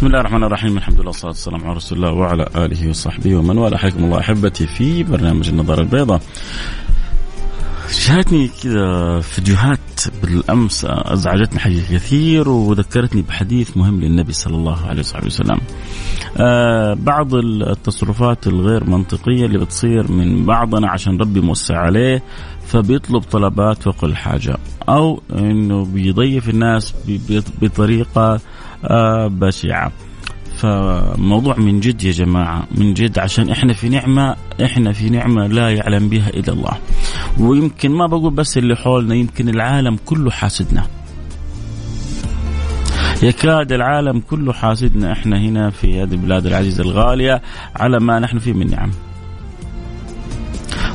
بسم الله الرحمن الرحيم الحمد لله والصلاة والسلام على رسول الله وعلى آله وصحبه ومن والاه حياكم الله أحبتي في برنامج النظارة البيضاء جاتني كذا فيديوهات بالامس ازعجتني حقيقه كثير وذكرتني بحديث مهم للنبي صلى الله عليه وصحبه وسلم. آه بعض التصرفات الغير منطقيه اللي بتصير من بعضنا عشان ربي موسع عليه فبيطلب طلبات فوق الحاجة أو إنه بيضيف الناس بطريقة آه بشعة. فموضوع من جد يا جماعة من جد عشان إحنا في نعمة إحنا في نعمة لا يعلم بها إلا الله. ويمكن ما بقول بس اللي حولنا يمكن العالم كله حاسدنا. يكاد العالم كله حاسدنا إحنا هنا في هذه البلاد العزيزة الغالية على ما نحن فيه من نعم.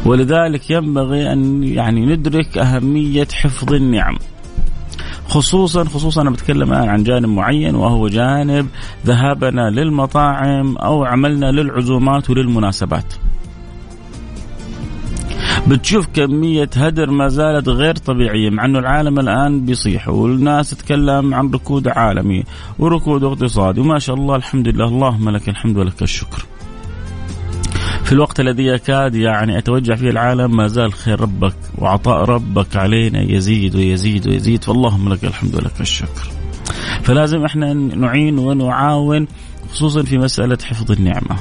ولذلك ينبغي أن يعني ندرك أهمية حفظ النعم. خصوصا خصوصا أنا بتكلم الآن عن جانب معين وهو جانب ذهابنا للمطاعم أو عملنا للعزومات وللمناسبات. بتشوف كمية هدر ما زالت غير طبيعية مع أنه العالم الآن بيصيح والناس تتكلم عن ركود عالمي وركود اقتصادي وما شاء الله الحمد لله اللهم لك الحمد ولك الشكر في الوقت الذي يكاد يعني أتوجع فيه العالم ما زال خير ربك وعطاء ربك علينا يزيد ويزيد ويزيد. فاللهم لك الحمد ولك الشكر. فلازم إحنا نعين ونعاون خصوصا في مسألة حفظ النعمة.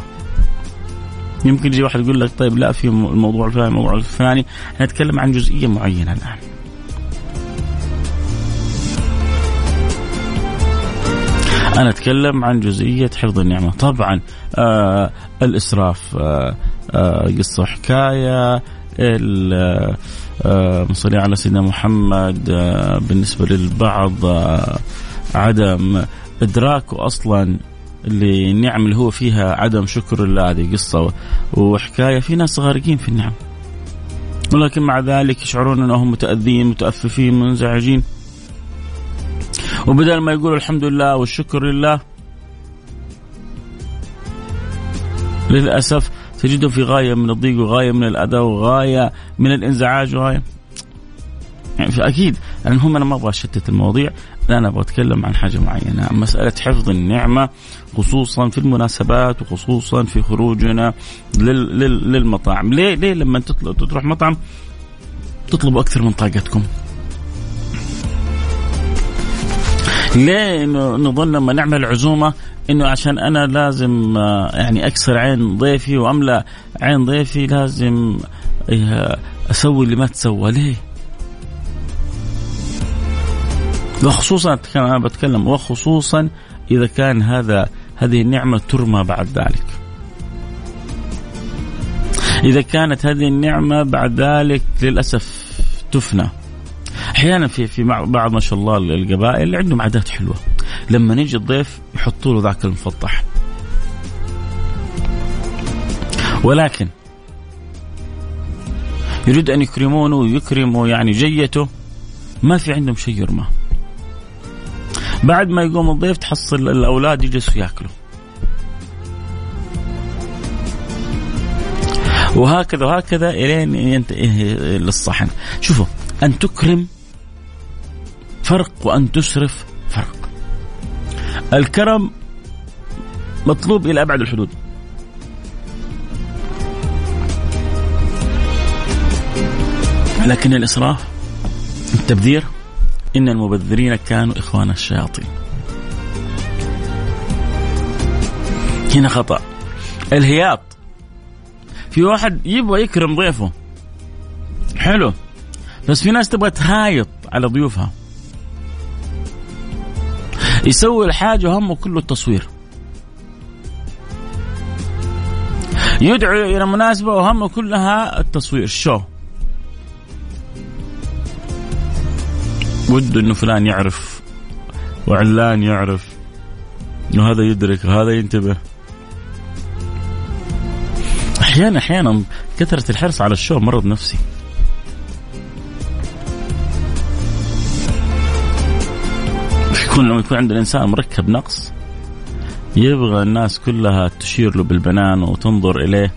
يمكن يجي واحد يقول لك طيب لا في الموضوع الفلاني الموضوع الفلاني. نتكلم عن جزئية معينة الآن. أنا أتكلم عن جزئية حفظ النعمة. طبعا آه الإسراف آه آه قصة حكاية آه صلي على سيدنا محمد آه بالنسبة للبعض آه عدم إدراكه أصلا للنعم اللي هو فيها عدم شكر الله هذه قصة وحكاية. في ناس غارقين في النعم. ولكن مع ذلك يشعرون أنهم متأذين متأففين منزعجين. وبدل ما يقولوا الحمد لله والشكر لله للأسف تجدهم في غاية من الضيق وغاية من الأذى وغاية من الانزعاج وغاية. يعني فأكيد لأن هم أنا ما أبغى أشتت المواضيع لا أنا أبغى أتكلم عن حاجة معينة مسألة حفظ النعمة خصوصا في المناسبات وخصوصا في خروجنا لل لل للمطاعم. ليه ليه لما تروح مطعم تطلبوا أكثر من طاقتكم؟ ليه إنه نظن لما نعمل عزومة إنه عشان أنا لازم يعني أكسر عين ضيفي وأملأ عين ضيفي لازم أسوي اللي ما تسوى ليه؟ وخصوصا أنا بتكلم وخصوصا إذا كان هذا هذه النعمة ترمى بعد ذلك. إذا كانت هذه النعمة بعد ذلك للأسف تفنى. أحيانا في في بعض ما شاء الله القبائل عندهم عادات حلوة. لما يجي الضيف يحطوا له ذاك المفطح ولكن يريد أن يكرمونه ويكرموا يعني جيته ما في عندهم شيء يرمى. بعد ما يقوم الضيف تحصل الأولاد يجلسوا ياكلوا. وهكذا وهكذا إلين ينتهي للصحن. شوفوا أن تكرم فرق وأن تسرف فرق. الكرم مطلوب إلى أبعد الحدود. لكن الإسراف التبذير إن المبذرين كانوا إخوان الشياطين. هنا خطأ. الهياط. في واحد يبغى يكرم ضيفه. حلو. بس في ناس تبغى تهايط على ضيوفها. يسوي الحاجة وهمه كله التصوير. يدعو إلى مناسبة وهمه كلها التصوير. الشو وده إنه فلان يعرف وعلان يعرف إنه هذا يدرك وهذا ينتبه. أحيانا أحيانا كثرة الحرص على الشو مرض نفسي. يكون لما يكون عند الإنسان مركب نقص يبغى الناس كلها تشير له بالبنان وتنظر إليه.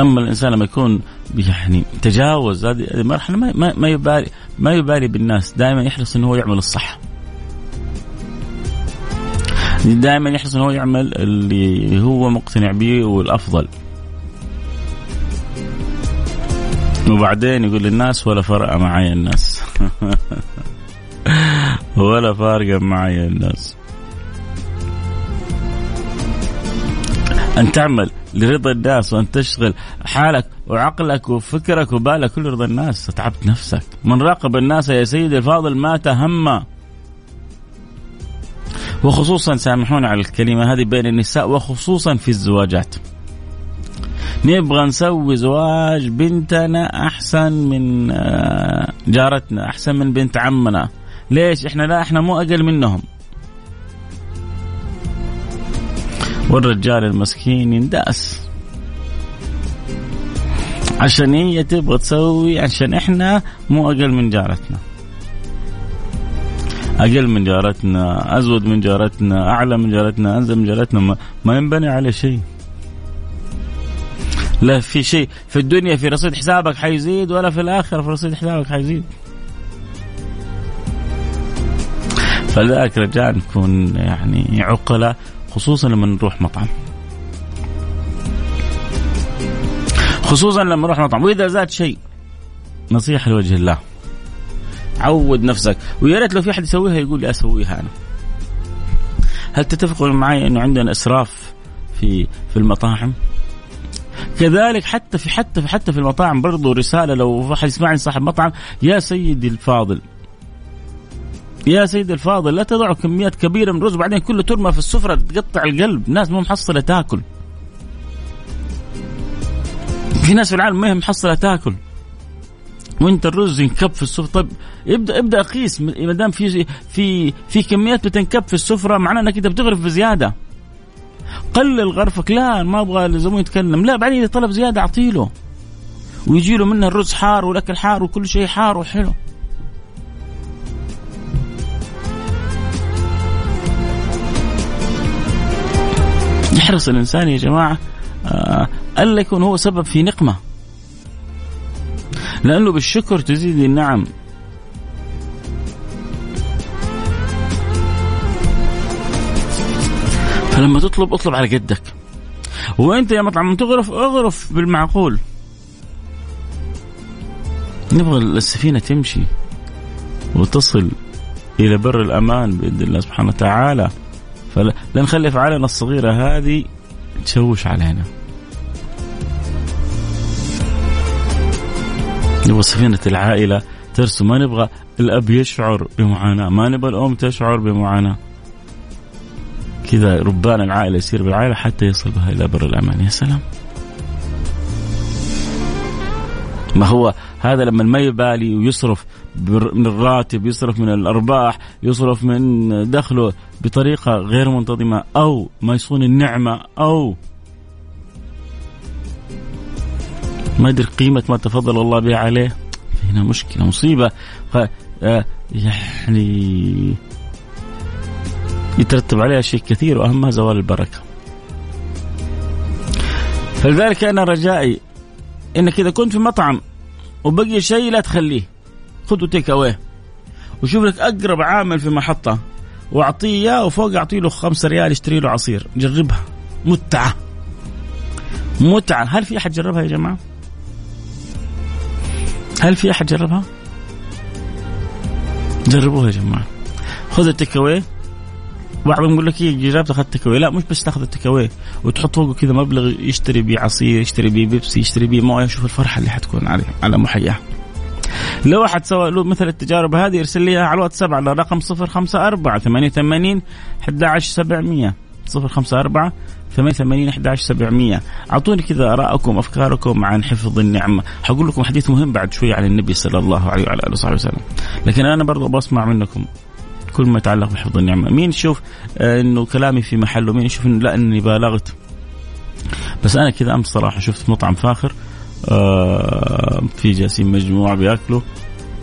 أما الإنسان لما يكون يعني تجاوز هذه المرحله ما, ما يبالي ما يبالي بالناس دائما يحرص إنه هو يعمل الصح. دائما يحرص إنه هو يعمل اللي هو مقتنع به والأفضل. وبعدين يقول للناس ولا فرق معي الناس. ولا فارقة معي الناس. أن تعمل لرضا الناس وأن تشغل حالك وعقلك وفكرك وبالك كل رضا الناس. تعبت نفسك. من راقب الناس يا سيدي الفاضل مات هما وخصوصا سامحوني على الكلمة هذه بين النساء وخصوصا في الزواجات. نبغى نسوي زواج بنتنا أحسن من آه، جارتنا أحسن من بنت عمنا. ليش؟ إحنا لا إحنا مو أقل منهم. والرجال المسكين ينداس. عشان هي تبغى تسوي عشان إحنا مو أقل من جارتنا. أقل من جارتنا أزود من جارتنا أعلى من جارتنا أنزل من جارتنا ما, ينبني عليه شيء. لا في شيء. في الدنيا في رصيد حسابك حيزيد ولا في الآخرة في رصيد حسابك حيزيد. فلذلك رجاء نكون يعني عقلاء خصوصا لما نروح مطعم. خصوصا لما نروح مطعم. وإذا زاد شيء نصيحة لوجه الله. عود نفسك. ويا ريت لو في أحد يسويها يقول لي أسويها أنا. هل تتفقون معي إنه عندنا إسراف في في المطاعم؟ كذلك حتى في حتى في حتى في المطاعم برضو رسالة لو واحد يسمعني صاحب مطعم يا سيدي الفاضل يا سيدي الفاضل لا تضع كميات كبيرة من الرز وبعدين كله ترمى في السفرة تقطع القلب ناس مو محصلة تاكل. في ناس في العالم ما هي محصلة تاكل. وانت الرز ينكب في السفرة. طيب ابدا ابدأ قيس ما دام في في في كميات بتنكب في السفرة معناه إنك أنت بتغرف بزيادة. قلل غرفك لا ما أبغى الزبون يتكلم. لا بعدين إذا طلب زيادة اعطيله ويجي له منه الرز حار والأكل حار وكل شيء حار وحلو. يحرص الإنسان يا جماعة آه ألا يكون هو سبب في نقمة. لأنه بالشكر تزيد النعم. فلما تطلب اطلب على قدك وانت يا مطعم تغرف اغرف بالمعقول. نبغى السفينة تمشي وتصل إلى بر الأمان بإذن الله سبحانه وتعالى. فلا نخلي افعالنا الصغيرة هذه. تشوش علينا. نبغى سفينة العائلة ترسم ما نبغى الأب يشعر بمعاناة. ما نبغى الأم تشعر بمعاناة. كذا ربان العائلة يسير بالعائلة حتى يصل بها إلى بر الأمان. يا سلام. ما هو هذا لما ما يبالي ويصرف من الراتب يصرف من الأرباح يصرف من دخله بطريقة غير منتظمة أو ما يصون النعمة أو ما يدري قيمة ما تفضل الله به عليه. هنا مشكلة مصيبة. آه، يعني يترتب عليها شيء كثير وأهمها زوال البركة. فلذلك أنا رجائي إنك إذا كنت في مطعم وبقي شيء لا تخليه. خذه تيك اواي وشوف لك أقرب عامل في محطة وأعطيه إياه وفوق اعطي له خمسة ريال يشتري له عصير. جربها. متعة. متعة. هل في أحد جربها يا جماعة؟ هل في أحد جربها؟ جربوها يا جماعة. خذ التيك اواي بعضهم يقول لك إيه جربت أخذت تكوي لا مش بس تاخذ التكوي وتحط فوقه كذا مبلغ يشتري بيه عصير يشتري بيه بيبسي يشتري بيه موية. شوف الفرحة اللي حتكون عليه على محياه. لو احد سوى له مثل التجارب هذه يرسل لي على الواتساب على رقم 054 88 11700 054 88 11700 أعطوني كذا ارائكم أفكاركم عن حفظ النعمة. حقول لكم حديث مهم بعد شوي عن النبي صلى الله عليه وعلى آله وصحبه وسلم. لكن أنا برضه بسمع منكم. كل ما يتعلق بحفظ النعمة. مين يشوف آه إنه كلامي في محله؟ مين يشوف إنه لا إني بالغت؟ بس أنا كذا أمس صراحة شفت مطعم فاخر آه في جالسين مجموعة بيأكلوا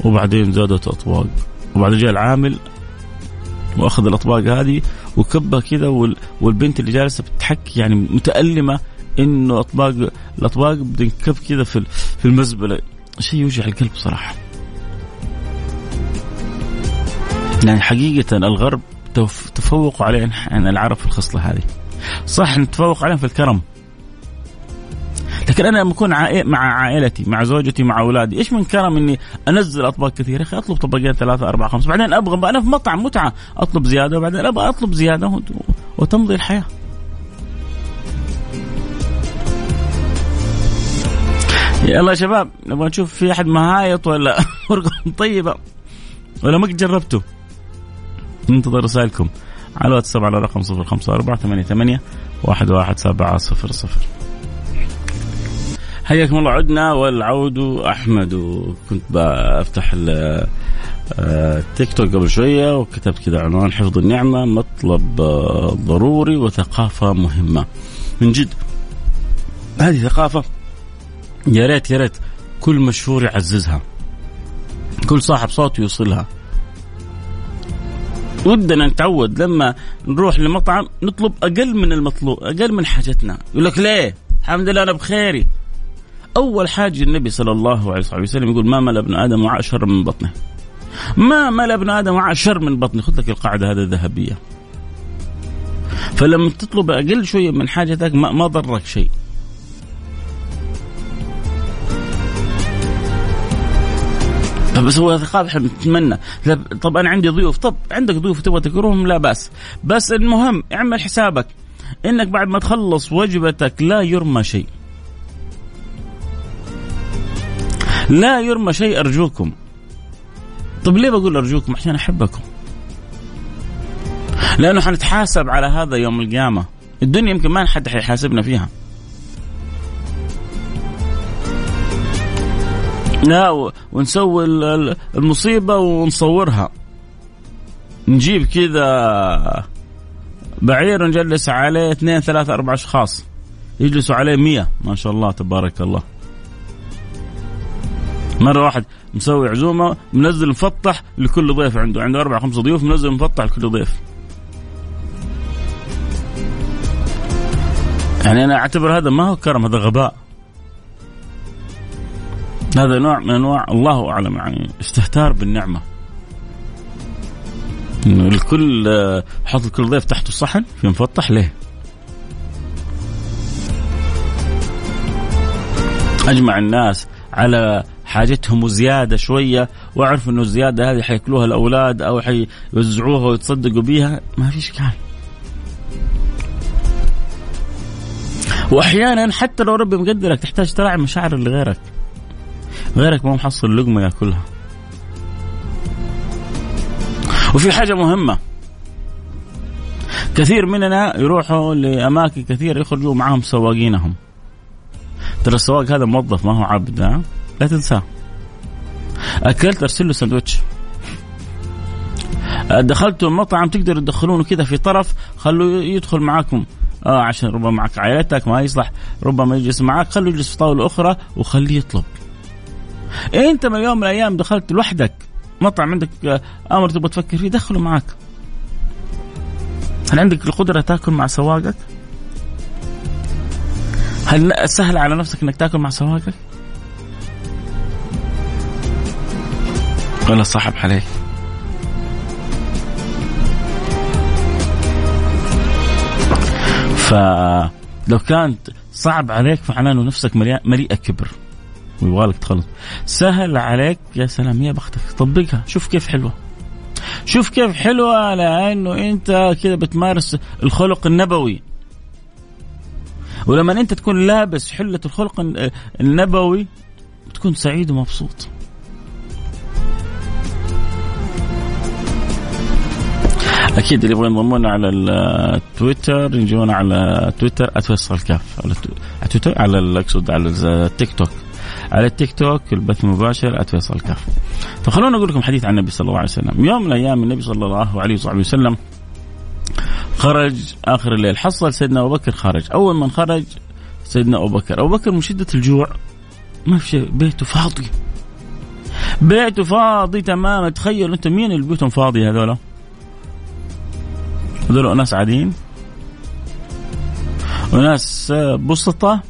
وبعدين زادت اطواق وبعد جاء العامل وأخذ الأطباق هذه وكبها كذا والبنت اللي جالسة بتحكي يعني متألمة إنه أطباق الأطباق بتنكب كذا في في المزبلة. شيء يوجع القلب صراحة. يعني حقيقة الغرب تفوقوا علينا العرب في الخصلة هذه. صح نتفوق عليهم في الكرم. لكن أنا لما أكون مع عائلتي مع زوجتي مع أولادي إيش من كرم إني أنزل أطباق كثيرة؟ أخي أطلب طبقين ثلاثة أربعة خمسة بعدين أبغى أنا في مطعم متعة أطلب زيادة وبعدين أبغى أطلب زيادة وتمضي الحياة. يلا يا شباب نبغى نشوف في أحد مهايط ولا ورقه طيبة. ولا ما جربته؟ ننتظر رسائلكم على الواتساب على رقم 054 88 11700 حياكم الله عدنا والعود أحمد. وكنت بفتح التيك توك قبل شوية وكتبت كذا عنوان حفظ النعمة مطلب ضروري وثقافة مهمة. من جد هذه ثقافة يا ريت يا ريت كل مشهور يعززها كل صاحب صوت يوصلها. ودنا نتعود لما نروح لمطعم نطلب أقل من المطلوب أقل من حاجتنا. يقول لك ليه؟ الحمد لله أنا بخيري. أول حاجة النبي صلى الله عليه وسلم يقول ما ملأ ابن آدم وعاء شر من بطنه. ما ملأ ابن آدم وعاء شر من بطنه. خذ لك القاعدة هذه الذهبية. فلما تطلب أقل شوية من حاجتك ما, ما ضرك شيء. بس هو إحنا بنتمنى طب أنا عندي ضيوف. طب عندك ضيوف تبغى تكرمهم لا بأس. بس المهم اعمل حسابك. إنك بعد ما تخلص وجبتك لا يرمى شيء. لا يرمى شيء أرجوكم. طب ليه بقول أرجوكم؟ عشان أحبكم. لأنه حنتحاسب على هذا يوم القيامة. الدنيا يمكن ما حد حيحاسبنا فيها. لا ونسوي المصيبة ونصورها. نجيب كذا بعير ونجلس عليه اثنين ثلاثة أربع أشخاص. يجلسوا عليه مية. ما شاء الله تبارك الله. مرة واحد مسوي عزومة منزل مفطح لكل ضيف عنده. عنده أربع خمسة ضيوف منزل مفطح لكل ضيف. يعني أنا أعتبر هذا ما هو كرم هذا غباء. هذا نوع من أنواع الله أعلم يعني استهتار بالنعمة إنه الكل حط كل ضيف تحته صحن في مفطح ليه؟ أجمع الناس على حاجتهم وزيادة شوية واعرف إنه الزيادة هذه حيأكلوها الأولاد أو حيوزعوها ويتصدقوا بيها ما في اشكال. واحيانا حتى لو ربي مقدرك تحتاج تراعي مشاعر اللي غيرك. غيرك ما محصل لقمة ياكلها. وفي حاجة مهمة. كثير مننا يروحوا لأماكن كثير يخرجوا معهم سواقينهم. ترى السواق هذا موظف ما هو عبد ها؟ لا تنساه. أكلت أرسل له سندوتش. دخلتوا المطعم تقدروا تدخلونه كذا في طرف خلوه يدخل معاكم. آه عشان ربما معك عائلتك ما يصلح. ربما يجلس معك خلوه يجلس في طاولة أخرى وخليه يطلب. أنت من يوم من الأيام دخلت لوحدك مطعم عندك آه، آمر تبغى تفكر فيه دخله معك هل عندك القدرة تاكل مع سواقك؟ هل سهل على نفسك إنك تاكل مع سواقك؟ ولا صعب عليك؟ فلو كانت صعب عليك انه نفسك مليئة كبر ويبغالك تخلص. سهل عليك يا سلام يا بختك. طبقها. شوف كيف حلوة. شوف كيف حلوة لأنه أنت كذا بتمارس الخلق النبوي. ولما أنت تكون لابس حلة الخلق النبوي تكون سعيد ومبسوط. أكيد اللي يبغى ينضمون على التويتر يجون على تويتر اتوصل كاف على تويتر على أقصد على التيك توك على التيك توك البث المباشر @فيصل كاف. طب خلونا أقول لكم حديث عن النبي صلى الله عليه وسلم، يوم من الأيام النبي صلى الله عليه وصحبه وسلم خرج آخر الليل. حصل سيدنا أبو بكر خرج، أول من خرج سيدنا أبو بكر، أبو بكر من شدة الجوع. ما في شيء. بيته فاضي. بيته فاضي تماما. تخيل أنت مين اللي بيوتهم فاضي هذولا؟ هذول ناس عاديين. وناس بسطة.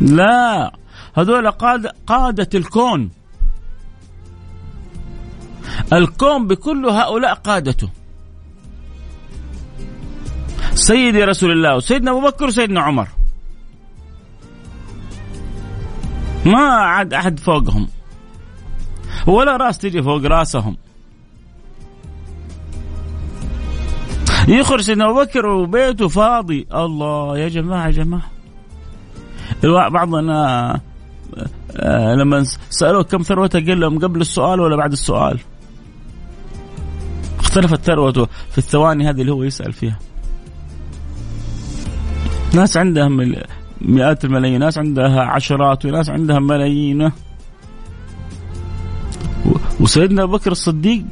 لا. هذول قادة, قادة الكون. الكون بكل هؤلاء قادته. سيدي رسول الله وسيدنا أبو بكر وسيدنا عمر. ما عاد أحد فوقهم. ولا راس تجي فوق راسهم. يخرج سيدنا أبو بكر وبيته فاضي. الله يا جماعة يا جماعة. بعضنا لما سألوه كم ثروته قال لهم قبل السؤال ولا بعد السؤال. اختلفت ثروته في الثواني هذه اللي هو يسأل فيها. ناس عندها مئات الملايين ناس عندها عشرات وناس عندها ملايين. وسيدنا أبو بكر الصديق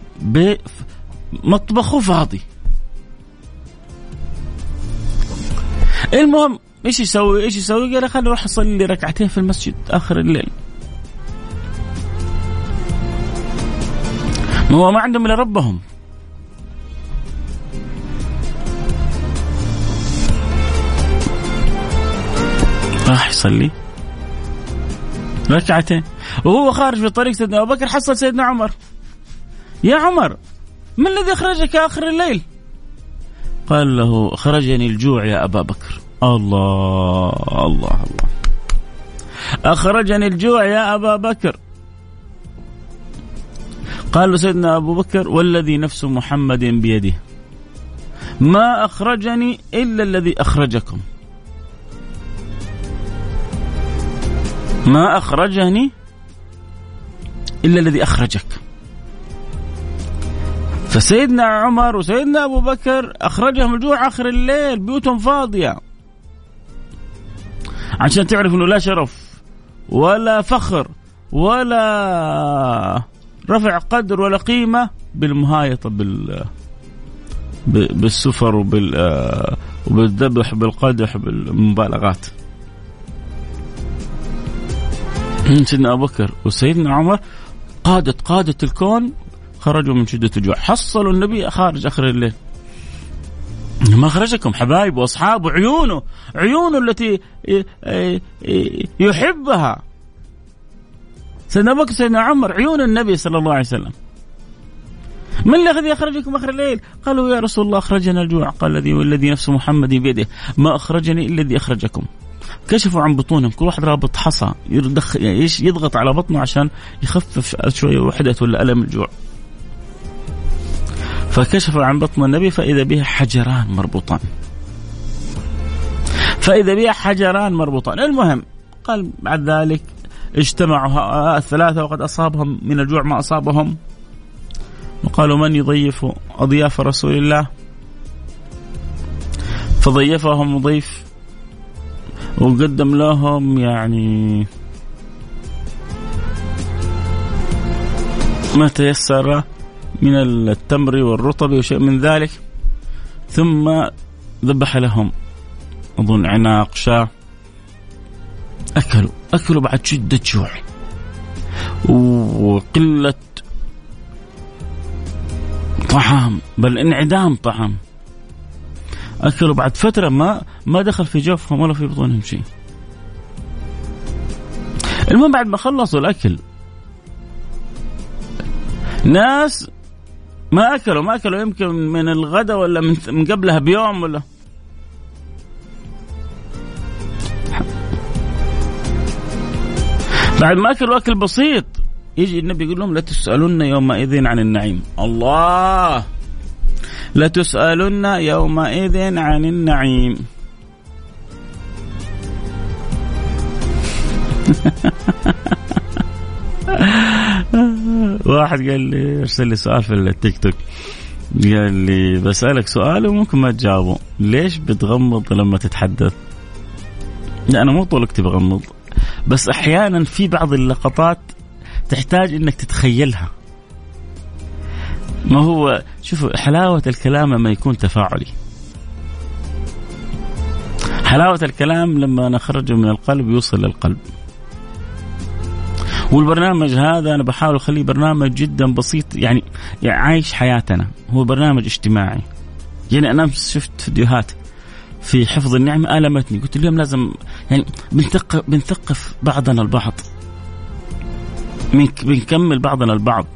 مطبخه فاضي. المهم إيش يسوي؟ إيش يسوي؟ قال خليني أروح اصلي لي ركعتين في المسجد آخر الليل. هو ما عندهم إلا ربهم. راح يصلي ركعتين وهو خارج في طريق سيدنا أبو بكر حصل سيدنا عمر يا عمر ما الذي أخرجك آخر الليل؟ قال له خرجني الجوع يا أبا بكر الله الله الله. أخرجني الجوع يا أبا بكر. قال له سيدنا أبو بكر والذي نفس محمد بيده. ما أخرجني إلا الذي أخرجكم. ما أخرجني إلا الذي أخرجك. فسيدنا عمر وسيدنا أبو بكر أخرجهم الجوع آخر الليل بيوتهم فاضية. عشان تعرف أنه لا شرف ولا فخر ولا رفع قدر ولا قيمة بالمهايطة بال بالسفر وبال وبالذبح بالقدح بالمبالغات سيدنا أبو بكر وسيدنا عمر قادة قادة الكون خرجوا من شدة الجوع. حصلوا النبي خارج آخر الليل. ما خرجكم حبايب واصحاب وعيونه عيونه التي يحبها. سيدنا أبو بكر سيدنا عمر عيون النبي صلى الله عليه وسلم. من الذي اخرجكم آخر الليل؟ قالوا يا رسول الله أخرجنا الجوع. قال الذي والذي نفس محمد بيده. ما أخرجني إلا الذي أخرجكم. كشفوا عن بطونهم. كل واحد رابط حصى يعني يضغط على بطنه عشان يخفف شوية وحدة ولا ألم الجوع. فكشفوا عن بطن النبي فإذا به حجران مربوطان. فإذا به حجران مربوطان. المهم قال بعد ذلك اجتمعوا الثلاثة وقد أصابهم من الجوع ما أصابهم. وقالوا من يضيف أضياف رسول الله؟ فضيفهم ضيف وقدم لهم يعني ما تيسر من التمر والرطب وشيء من ذلك. ثم ذبح لهم أظن عناق شاة. أكلوا أكلوا بعد شدة جوع وقلة طعام بل انعدام طعام. أكلوا بعد فترة ما ما دخل في جوفهم ولا في بطونهم شيء. المهم بعد ما خلصوا الأكل ناس ما أكلوا ما أكلوا. يمكن من الغداء ولا من قبلها بيوم ولا. بعد ما أكلوا أكل بسيط. يجي النبي يقول لهم لا تسالون يومئذ عن النعيم. الله! لتسألن يومئذ عن النعيم. واحد قال لي ارسل لي سؤال في التيك توك. قال لي بسألك سؤال وممكن ما تجاوبه. ليش بتغمض لما تتحدث؟ لا أنا مو طول وقتي بغمض بس أحيانا في بعض اللقطات تحتاج أنك تتخيلها. ما هو شوفوا حلاوة الكلام لما يكون تفاعلي. حلاوة الكلام لما نخرجه من القلب يوصل للقلب. والبرنامج هذا أنا بحاول أخليه برنامج جدا بسيط يعني, يعني عايش حياتنا. هو برنامج اجتماعي. يعني أنا شفت فيديوهات في حفظ النعمة آلمتني. قلت اليوم لازم يعني بنثقف بنثقف بعضنا البعض. بنكمل بعضنا البعض.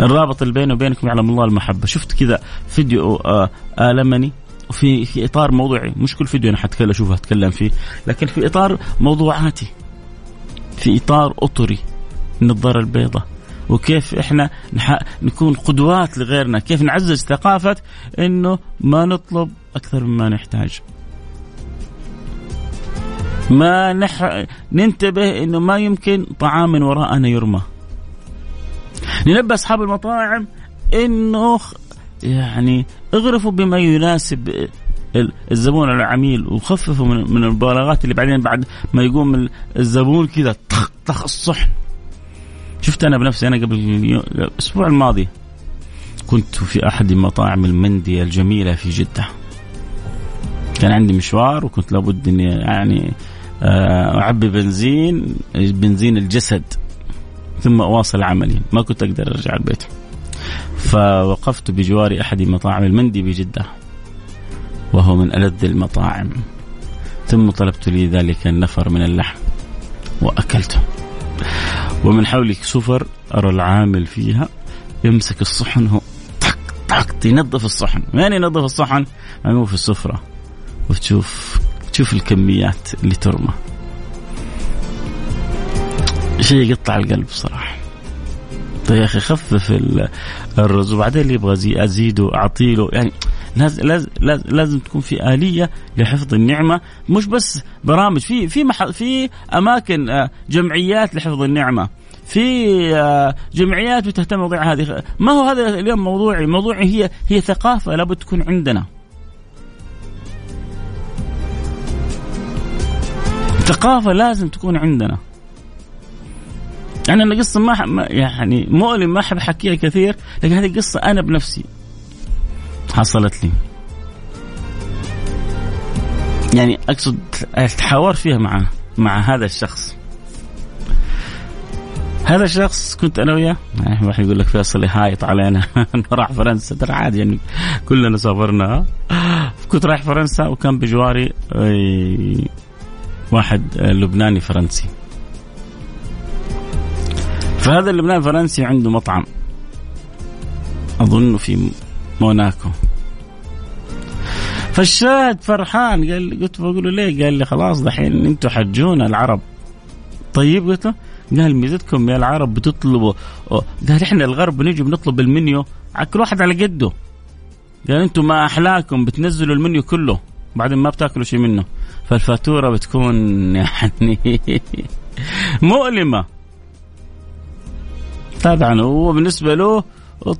الرابط اللي بيني وبينكم يعلم الله المحبة. شفت كذا فيديو آه، آلمني؟ في في إطار موضوعي. مش كل فيديو أنا حتكلم أشوفه أتكلم فيه. لكن في إطار موضوعاتي. في إطار أطري النظاره البيضاء. وكيف إحنا نكون قدوات لغيرنا. كيف نعزز ثقافة إنه ما نطلب أكثر مما نحتاج. ما نح... ننتبه إنه ما يمكن طعام وراءنا يرمى. ننبه أصحاب المطاعم إنه يعني اغرفوا بما يناسب الزبون العميل وخففوا من من المبالغات اللي بعدين بعد ما يقوم الزبون كذا طخ طخ الصحن. شفت أنا بنفسي أنا قبل الأسبوع الماضي كنت في أحد مطاعم المندي الجميلة في جدة. كان عندي مشوار وكنت لابد إني يعني آه، أعبي بنزين بنزين الجسد ثم أواصل عملي. ما كنت أقدر أرجع البيت. فوقفت بجوار أحد مطاعم المندي بجده وهو من ألذ المطاعم. ثم طلبت لي ذلك النفر من اللحم وأكلته. ومن حولك سفر أرى العامل فيها يمسك الصحن هو طق طق ينظف الصحن. وين ينظف الصحن؟ هو في السفرة. وتشوف تشوف الكميات اللي ترمى. شيء يقطع القلب صراحة. طيب يا أخي خفف الرز وبعدين اللي يبغى أزيده أعطيله يعني لازم لازم لازم تكون في آلية لحفظ النعمة. مش بس برامج في في محل في أماكن آه، جمعيات لحفظ النعمة. في آه، جمعيات بتهتم بمواضيع هذه. ما هو هذا اليوم موضوعي؟ موضوعي هي هي ثقافة لابد تكون عندنا. ثقافة لازم تكون عندنا. يعني أنا قصة ما يعني مؤلم ما أحب أحكيها كثير لكن هذه قصة أنا بنفسي. حصلت لي. يعني أقصد اتحاور فيها مع مع هذا الشخص. هذا الشخص كنت أنا وياه؟ يعني واحد يقول لك فيصل هايط علينا. راح فرنسا. ترى عادي يعني كلنا سافرنا. كنت رايح فرنسا وكان بجواري واحد لبناني فرنسي. فهذا اللبناني الفرنسي عنده مطعم. أظن في موناكو. فالشاهد فرحان قال قلت بقول له ليه؟ قال لي خلاص دحين أنتم حجونا العرب. طيب قلت له قال ميزتكم يا العرب بتطلبوا قال إحنا الغرب بنيجي بنطلب المنيو كل واحد على قده. قال أنتم ما أحلاكم بتنزلوا المنيو كله بعدين ما بتاكلوا شيء منه. فالفاتورة بتكون يعني مؤلمة. طبعا هو بالنسبة له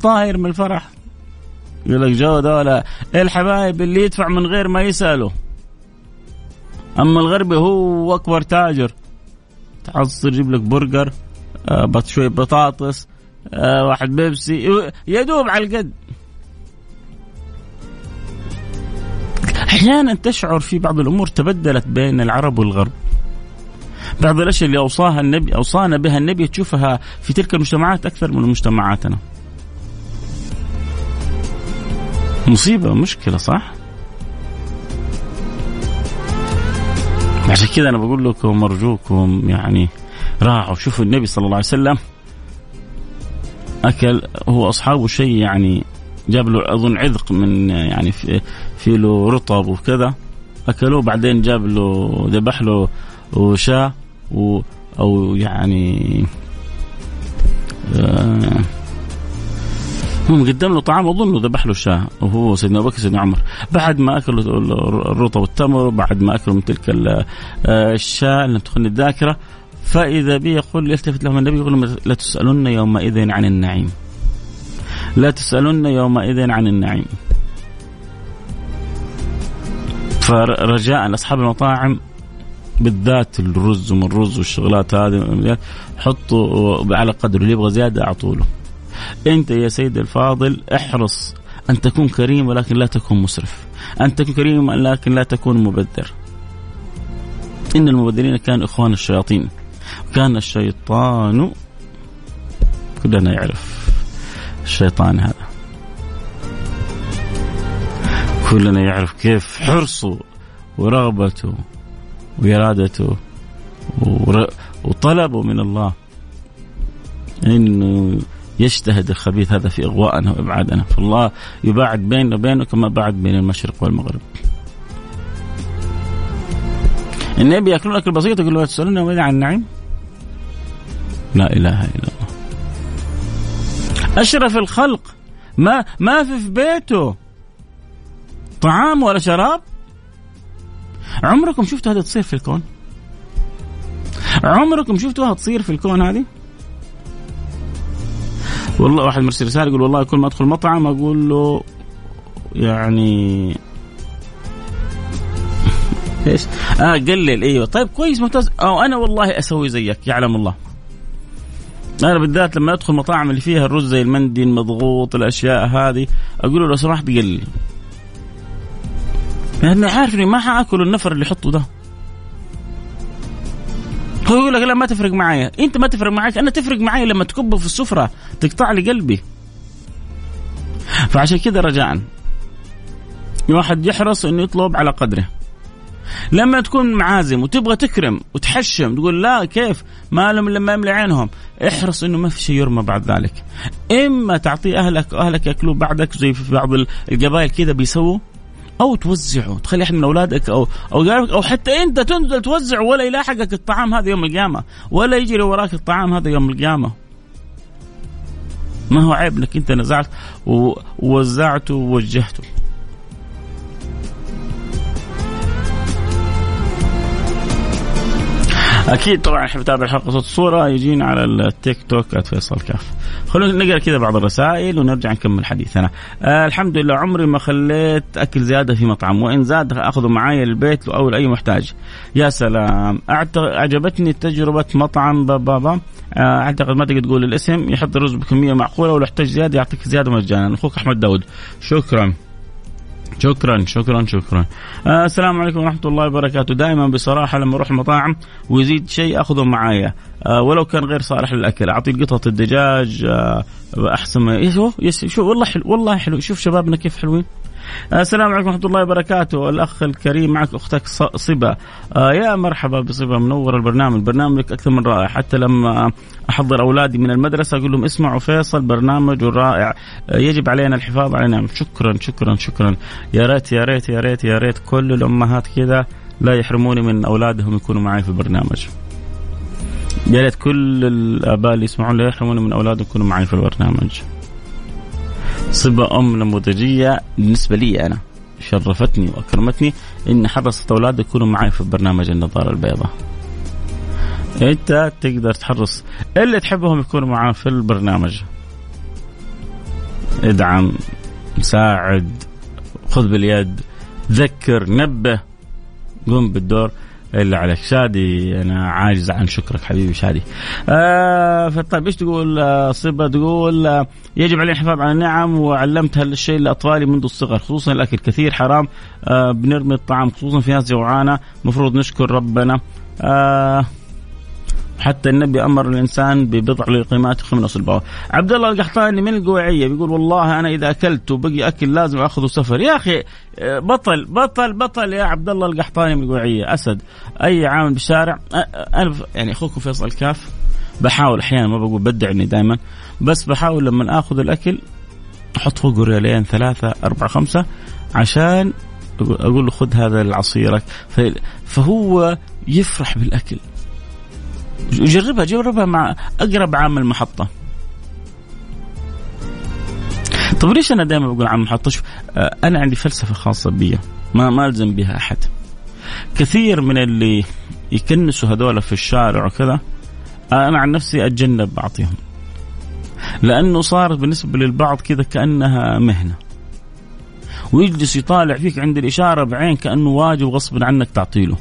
طاير من الفرح. يقول لك جو دولة الحبايب اللي يدفع من غير ما يسأله أما الغربي هو أكبر تاجر. تعال يجيب لك برجر آه شوية بطاطس آه واحد بيبسي يدوب على القد. أحيانا تشعر في بعض الأمور تبدلت بين العرب والغرب. بعض الأشياء اللي أوصاها النبي أوصانا بها النبي تشوفها في تلك المجتمعات أكثر من مجتمعاتنا. مصيبة مشكلة صح؟ عشان كذا أنا بقول لكم أرجوكم يعني راعوا. شوفوا النبي صلى الله عليه وسلم أكل هو أصحابه شيء يعني جاب له أظن عذق من يعني في, في له رطب وكذا. أكلوه بعدين جاب له ذبح له و أو يعني آه هم قدم له طعام أظن ذبح له شاة وهو سيدنا أبو بكر سيدنا عمر. بعد ما أكلوا الرطب والتمر بعد ما أكلوا من تلك آه، الشاة لم تخن الذاكرة فإذا به يقول يلتفت لهم النبي يقول لا تسالون يومئذ عن النعيم. لا تسالون يومئذ عن النعيم. فرجاء اصحاب المطاعم بالذات الرز ومن الرز والشغلات هذه حطوا على قدر اللي يبغى زيادة اعطوا له. أنت يا سيدي الفاضل احرص أن تكون كريم ولكن لا تكون مسرف. أن تكون كريم لكن لا تكون مبذر. إن المبذرين كانوا إخوان الشياطين. كان الشيطان كلنا يعرف الشيطان هذا. كلنا يعرف كيف حرصه ورغبته وإرادته وطلبه من الله. إنه يجتهد الخبيث هذا في اغوائنا وإبعادنا. فالله يباعد بيننا وبينه كما بعد بين المشرق والمغرب. النبي يأكلون أكل بسيط يقول له تسألون وين عن النعيم؟ لا إله إلا الله. أشرف الخلق. ما ما في في بيته طعام ولا شراب؟ عمركم شفتوا هذا تصير في الكون؟ عمركم شفتوها تصير في الكون هذه؟ والله واحد مرسل رسالة يقول والله كل ما أدخل مطعم أقول له يعني إيش؟ آه قلل إيوه. طيب كويس ممتاز. أو أنا والله أسوي زيك يعلم الله. أنا بالذات لما أدخل مطاعم اللي فيها الرز زي المندي المضغوط الأشياء هذه أقول له لو سمحت قلل لاني عارف إني ما حأكل النفر اللي يحطه ده. هو يقول لك لا ما تفرق معايا. انت ما تفرق معك أنا تفرق معايا لما تكبه في السفرة تقطع لي قلبي. فعشان كذا رجاء الواحد يحرص إنه يطلب على قدره. لما تكون معازم وتبغى تكرم وتحشم تقول لا كيف؟ ما لهم لما يملي عينهم. احرص إنه ما في شيء يرمى بعد ذلك. إما تعطي أهلك واهلك يأكلوا بعدك زي في بعض القبائل كذا بيسووا. أو توزعه. تخلي احد من أولادك أو أو أو حتى أنت تنزل توزع ولا يلاحقك الطعام هذا يوم القيامة ولا يجري وراك الطعام هذا يوم القيامة. ما هو عيب إنك أنت نزعت ووزعته ووجهته. أكيد طبعا احب اتابع الحلقة صوت الصورة يجينا على التيك توك @فيصل كاف. خلونا نقرأ كذا بعض الرسائل ونرجع نكمل حديثنا. آه الحمد لله عمري ما خليت أكل زيادة في مطعم وإن زاد اخذه معايا للبيت أو لاي محتاج. يا سلام. أعجبتني تجربة مطعم بابا آه أعتقد ما تقدر تقول الاسم يحط الرز بكمية معقولة ولو احتاج زيادة يعطيك زيادة مجانا. أخوك أحمد داود. شكرا. شكرا شكرا شكرا. آه السلام عليكم ورحمة الله وبركاته. دائما بصراحة لما أروح المطاعم ويزيد شيء أخذه معايا. آه ولو كان غير صالح للأكل أعطي قطعة الدجاج آه أحسن ما يس شو والله حلو والله حلو. شوف شبابنا كيف حلوين. السلام عليكم ورحمة الله وبركاته. الأخ الكريم معك أختك صبا. آه يا مرحبا بصبا منور البرنامج. برنامجك أكثر من رائع. حتى لما أحضر أولادي من المدرسة أقول لهم اسمعوا فيصل برنامج رائع. آه يجب علينا الحفاظ على نعم. شكرا شكرا شكرا. يا ريت يا ريت يا ريت يا ريت كل الأمهات كذا لا يحرموني من أولادهم يكونوا معي في البرنامج. يا ريت كل الآباء اللي يسمعون لا يحرموني من أولادهم يكونوا معي في البرنامج. صبة أم نموذجية بالنسبة لي أنا. شرفتني وأكرمتني إن حرصت أولاد يكونوا معي في برنامج النظارة البيضاء. أنت تقدر تحرص. اللي تحبهم يكونوا معاه في البرنامج. ادعم ساعد خذ باليد ذكر نبه. قم بالدور. إلا عليك. شادي أنا عاجز عن شكرك حبيبي شادي. آه فطيب إيش تقول؟ آه صبا تقول آه يجب علينا الحفاظ على النعم وعلمت هالشيء لأطفالي منذ الصغر خصوصا الأكل كثير حرام آه بنرمي الطعام خصوصا في ناس جوعانة. المفروض نشكر ربنا. آه حتى النبي أمر الإنسان ببضع لقيمات خمس البواب عبد الله القحطاني من القويعية بيقول والله أنا إذا أكلت وبقي أكل لازم اخذه سفر. يا أخي بطل بطل بطل يا عبد الله القحطاني من القويعية. أسد. أي عامل بالشارع أنا يعني اخوكم فيصل كاف بحاول أحيانا ما بقول بدعني دائما بس بحاول لما آخذ الأكل أحط فوقه ريالين ثلاثة أربعة خمسة عشان أقول له خذ هذا العصيرك فهو يفرح بالأكل. جربها جربها مع أقرب عامل محطة. طيب ليش أنا دائما بقول عن محطة؟ شوف آه، أنا عندي فلسفة خاصة بي ما ما ألزم بها أحد. كثير من اللي يكنسوا هذول في الشارع وكذا أنا عن نفسي أتجنب اعطيهم لأنه صارت بالنسبة للبعض كذا كأنها مهنة. ويجلس يطالع فيك عند الإشارة بعين كأنه واجب غصب عنك تعطيله.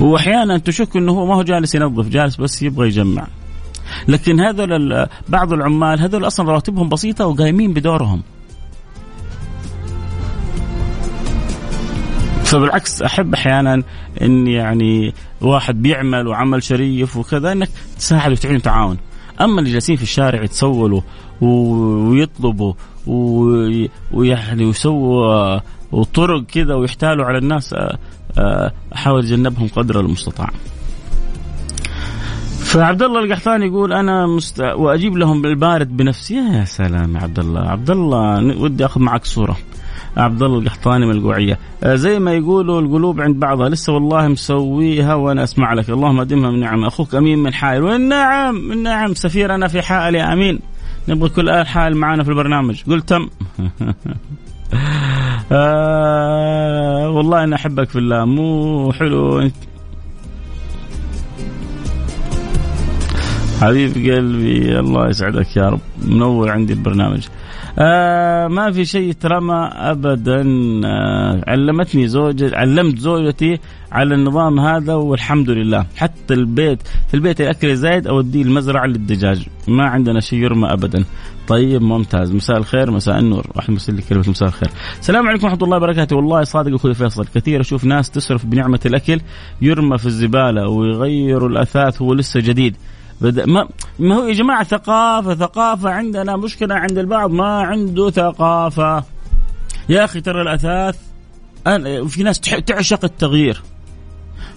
واحيانا تشك انه هو ما هو جالس ينظف جالس بس يبغى يجمع. لكن هذول بعض العمال هذول أصلا رواتبهم بسيطة وقايمين بدورهم. فبالعكس أحب أحيانا إن يعني واحد بيعمل وعمل شريف وكذا إنك تساعد وتعين تعاون. أما اللي جالسين في الشارع يتسولوا ويطلبوا ويعني ويسووا وطرق كذا ويحتالوا على الناس أحاول أتجنبهم قدر المستطاع. فعبد الله القحطاني يقول أنا مست... وأجيب لهم بالبارد بنفسي. يا سلام يا عبد الله عبد الله ودي أخذ معك صورة. عبد الله القحطاني من القوعية. آه، زي ما يقولوا القلوب عند بعضها. لسه والله مسويها وأنا أسمع لك. اللهم أدمها من نعم أخوك أمين من حائل. والنعم النعم سفير أنا في حائل يا آمين. نبغى كل آل حائل معنا في البرنامج. قلت تم. آه والله أنا أحبك في الله. مو حلو. حبيب قلبي الله يسعدك يا رب. منور عندي البرنامج. آه ما في شيء ترمى ابدا. آه علمتني زوجة علمت زوجتي على النظام هذا والحمد لله. حتى البيت في البيت الأكل زايد أوديه المزرعة للدجاج. ما عندنا شيء يرمى ابدا. طيب ممتاز. مساء الخير مساء النور. واحد مرسل كلمة مساء الخير. السلام عليكم ورحمة الله وبركاته. والله صادق أخوي فيصل كثير أشوف ناس تصرف بنعمة الأكل يرمى في الزبالة ويغيروا الأثاث هو لسه جديد. بدأ ما ما هو يا جماعة ثقافة ثقافة عندنا مشكلة عند البعض ما عنده ثقافة. يا أخي ترى الأثاث في ناس تعشق التغيير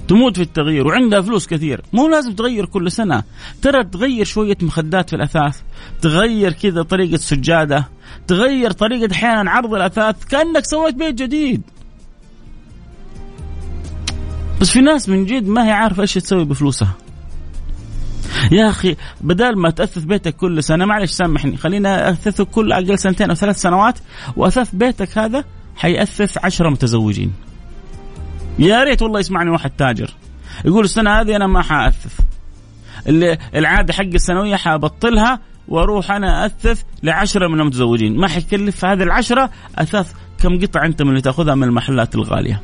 تموت في التغيير وعندها فلوس كثير. مو لازم تغير كل سنة. ترى تغير شوية مخدات في الأثاث تغير كذا طريقة سجادة تغير طريقة أحيانا عرض الأثاث كأنك سويت بيت جديد. بس في ناس من جد ما هي عارفة إيش تسوي بفلوسها. يا أخي بدل ما تأثث بيتك كل سنة معلش سامحني خلينا اثثه كل أقل سنتين أو ثلاث سنوات وأثث بيتك هذا حيأثث عشرة متزوجين. يا ريت والله يسمعني واحد تاجر يقول السنة هذه أنا ما حأثث. العادة حق السنوية حأبطلها وأروح أنا أثث لعشرة من المتزوجين. ما حيكلف هذه العشرة؟ أثاث كم قطعة أنت من اللي تأخذها من المحلات الغالية.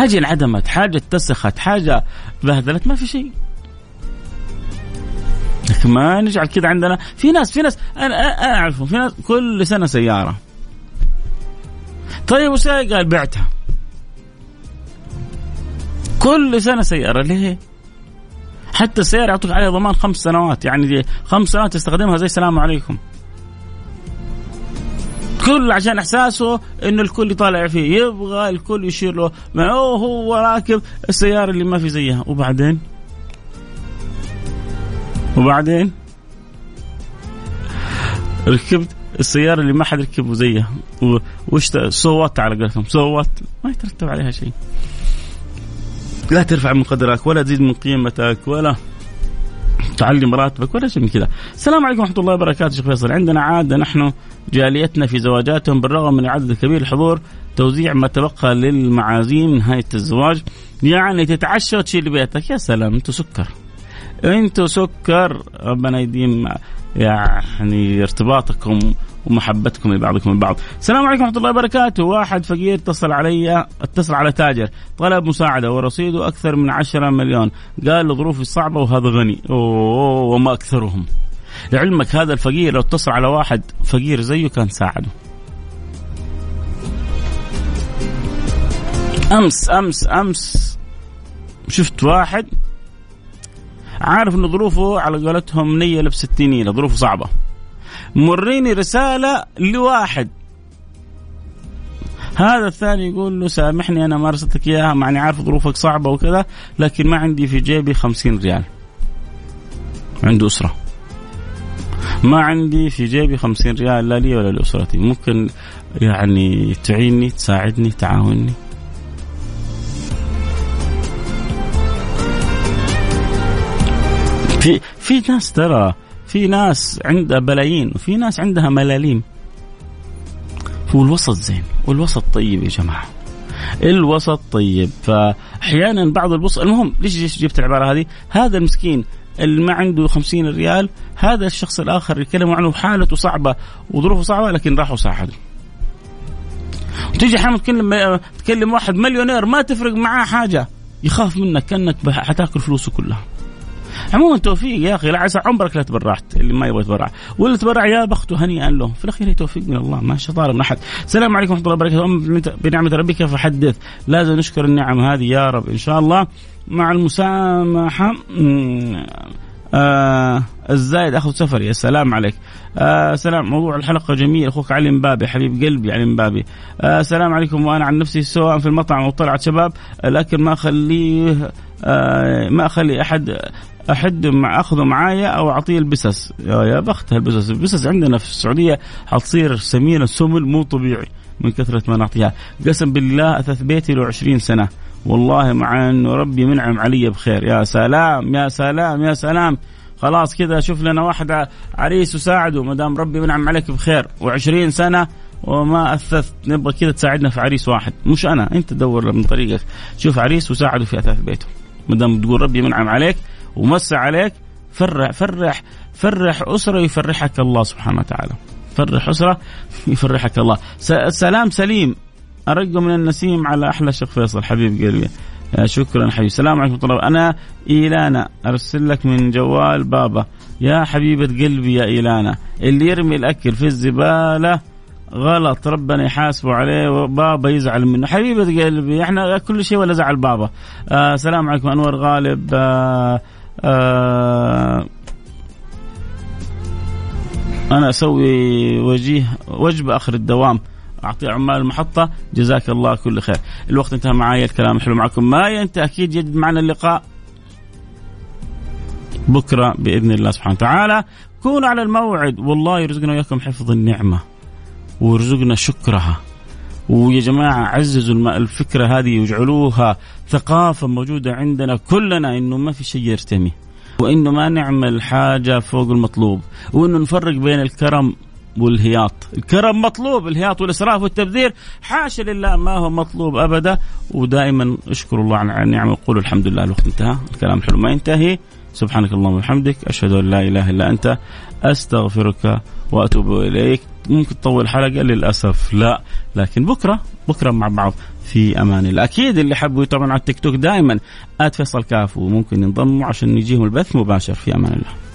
حاجة انعدمت حاجة اتسخت حاجة بهدلت ما في شيء. لكن ما نجعل كذا عندنا. في ناس في ناس أنا أنا أعرفهم في ناس كل سنة سيارة. طيب وش قال بعتها. كل سنة سيارة. ليه؟ حتى السيارة يعطوك عليها ضمان خمس سنوات يعني خمس سنوات تستخدمها زي السلام عليكم. كل عشان إحساسه إنه الكل يطالع فيه. يبغى الكل يشير له. معه هو راكب السيارة اللي ما في زيها. وبعدين؟ وبعدين؟ ركبت السيارة اللي ما حد ركبه زيها. وش صوت على قولتهم. صوت ما يترتب عليها شيء. لا ترفع من قدرك ولا تزيد من قيمتك ولا تعلي مراتبك ولا شيء من كذا. السلام عليكم ورحمة الله وبركاته شيخ فيصل، عندنا عادة نحن جاليتنا في زواجاتهم بالرغم من العدد الكبير الحضور توزيع ما تبقى للمعازيم نهاية الزواج. يعني تتعشى وتشيل بيتك. يا سلام أنتم سكر. أنتم سكر. ربنا يديم يعني ارتباطكم. ومحبتكم لبعضكم البعض. السلام عليكم ورحمة الله وبركاته، واحد فقير اتصل علي اتصل على تاجر طلب مساعدة ورصيده أكثر من 10 مليون، قال ظروفي صعبة وهذا غني، أوه وما أكثرهم. لعلمك هذا الفقير لو اتصل على واحد فقير زيه كان ساعده. أمس أمس أمس شفت واحد عارف إن ظروفه على قولتهم نية 60 ظروفه صعبة مريني رسالة لواحد. هذا الثاني يقول له سامحني أنا ما إياها معني عارف ظروفك صعبة وكذا لكن ما عندي في جيبي خمسين ريال. عنده أسرة. ما عندي في جيبي خمسين ريال لا لي ولا لأسرتي. ممكن يعني تعيني تساعدني تعاوني في في ناس ترى في ناس عندها بلايين وفي ناس عندها ملاليم. هو الوسط زين والوسط طيب يا جماعة. الوسط طيب. فأحيانا بعض الوسط المهم ليش جبت العبارة هذه؟ هذا المسكين اللي ما عنده خمسين ريال هذا الشخص الآخر يتكلم عنه حالته صعبة وظروفه صعبة لكن راحوا ساعدوا. وتيجي أحيانا تكلم تكلم واحد مليونير ما تفرق معاه حاجة يخاف منك كأنك حتاكل فلوسه كلها. عموما توفيق يا أخي عسى عمرك لا تبرعت اللي ما يبغى يتبرع. واللي تبرع يا بخته هنيئا له. في الأخير هي توفيق من الله ما شطاره من أحد. السلام عليكم ورحمة الله وبركاته. بنعمة ربك فحدث. لازم نشكر النعم هذه يا رب إن شاء الله. مع المسامحة آه الزايد اخذ سفر يا سلام عليك. آه سلام موضوع الحلقة جميل. أخوك علي مبابي حبيب قلبي علي مبابي. آه سلام عليكم وأنا عن نفسي سواء في المطعم أو طلعت شباب الاكل ما أخليه آه ما أخلي أحد أحد مع أخذه معايا أو أعطيه البسس. يا بخت البسس البسس عندنا في السعودية حتصير سمينه سمل مو طبيعي من كثرة ما نعطيها. قسم بالله اثث بيتي له 20 سنة. والله مع انه ربي منعم علي بخير. يا سلام يا سلام يا سلام. خلاص كذا شوف لنا واحد عريس وساعده ما دام ربي منعم عليك بخير. و20 سنة وما اثثت نبغى كذا تساعدنا في عريس واحد. مش أنا أنت دور من طريقك. شوف عريس وساعده في أثاث بيته. ما دام تقول ربي منعم عليك ومسع عليك فرح فرح فرح أسرة يفرحك الله سبحانه وتعالى. فرح أسرة يفرحك الله. سلام سليم. أرق من النسيم على أحلى شيخ فيصل. حبيب قلبي. شكرا حبيبي. السلام عليكم ورحمة الله. أنا إيلانا. أرسل لك من جوال بابا. يا حبيبة قلبي يا إيلانا. اللي يرمي الأكل في الزبالة غلط. ربنا يحاسبه عليه وبابا يزعل منه. حبيبة قلبي إحنا كل شيء ولا زعل بابا. آه سلام عليكم. أنور غالب. آه آه أنا أسوي وجيه وجبة آخر الدوام. أعطي عمال المحطة. جزاك الله كل خير. الوقت انتهى معي الكلام الحلو معكم. ما ينتهي أكيد جدد معنا اللقاء. بكرة بإذن الله سبحانه وتعالى. كونوا على الموعد. والله يرزقنا وياكم حفظ النعمة. ويرزقنا شكرها. ويا جماعة عززوا الفكرة هذه واجعلوها ثقافة موجودة عندنا كلنا إنه ما في شيء يرتمي وإنه ما نعمل حاجة فوق المطلوب وإنه نفرق بين الكرم والهياط. الكرم مطلوب الهياط والإسراف والتبذير حاشا لله ما هو مطلوب أبدا. ودائما اشكروا الله على النعمة وقولوا الحمد لله الوقت انتهى الكلام حلو ما ينتهي. سبحانك اللهم وبحمدك أشهد أن لا إله إلا أنت أستغفرك وأتوب إليك. ممكن تطول حلقة للأسف لا. لكن بكرة بكرة مع بعض في أمان الله. أكيد اللي حبوا طبعا على التيك توك دائما فيصل كاف وممكن ينضموا عشان يجيهم البث مباشر. في أمان الله.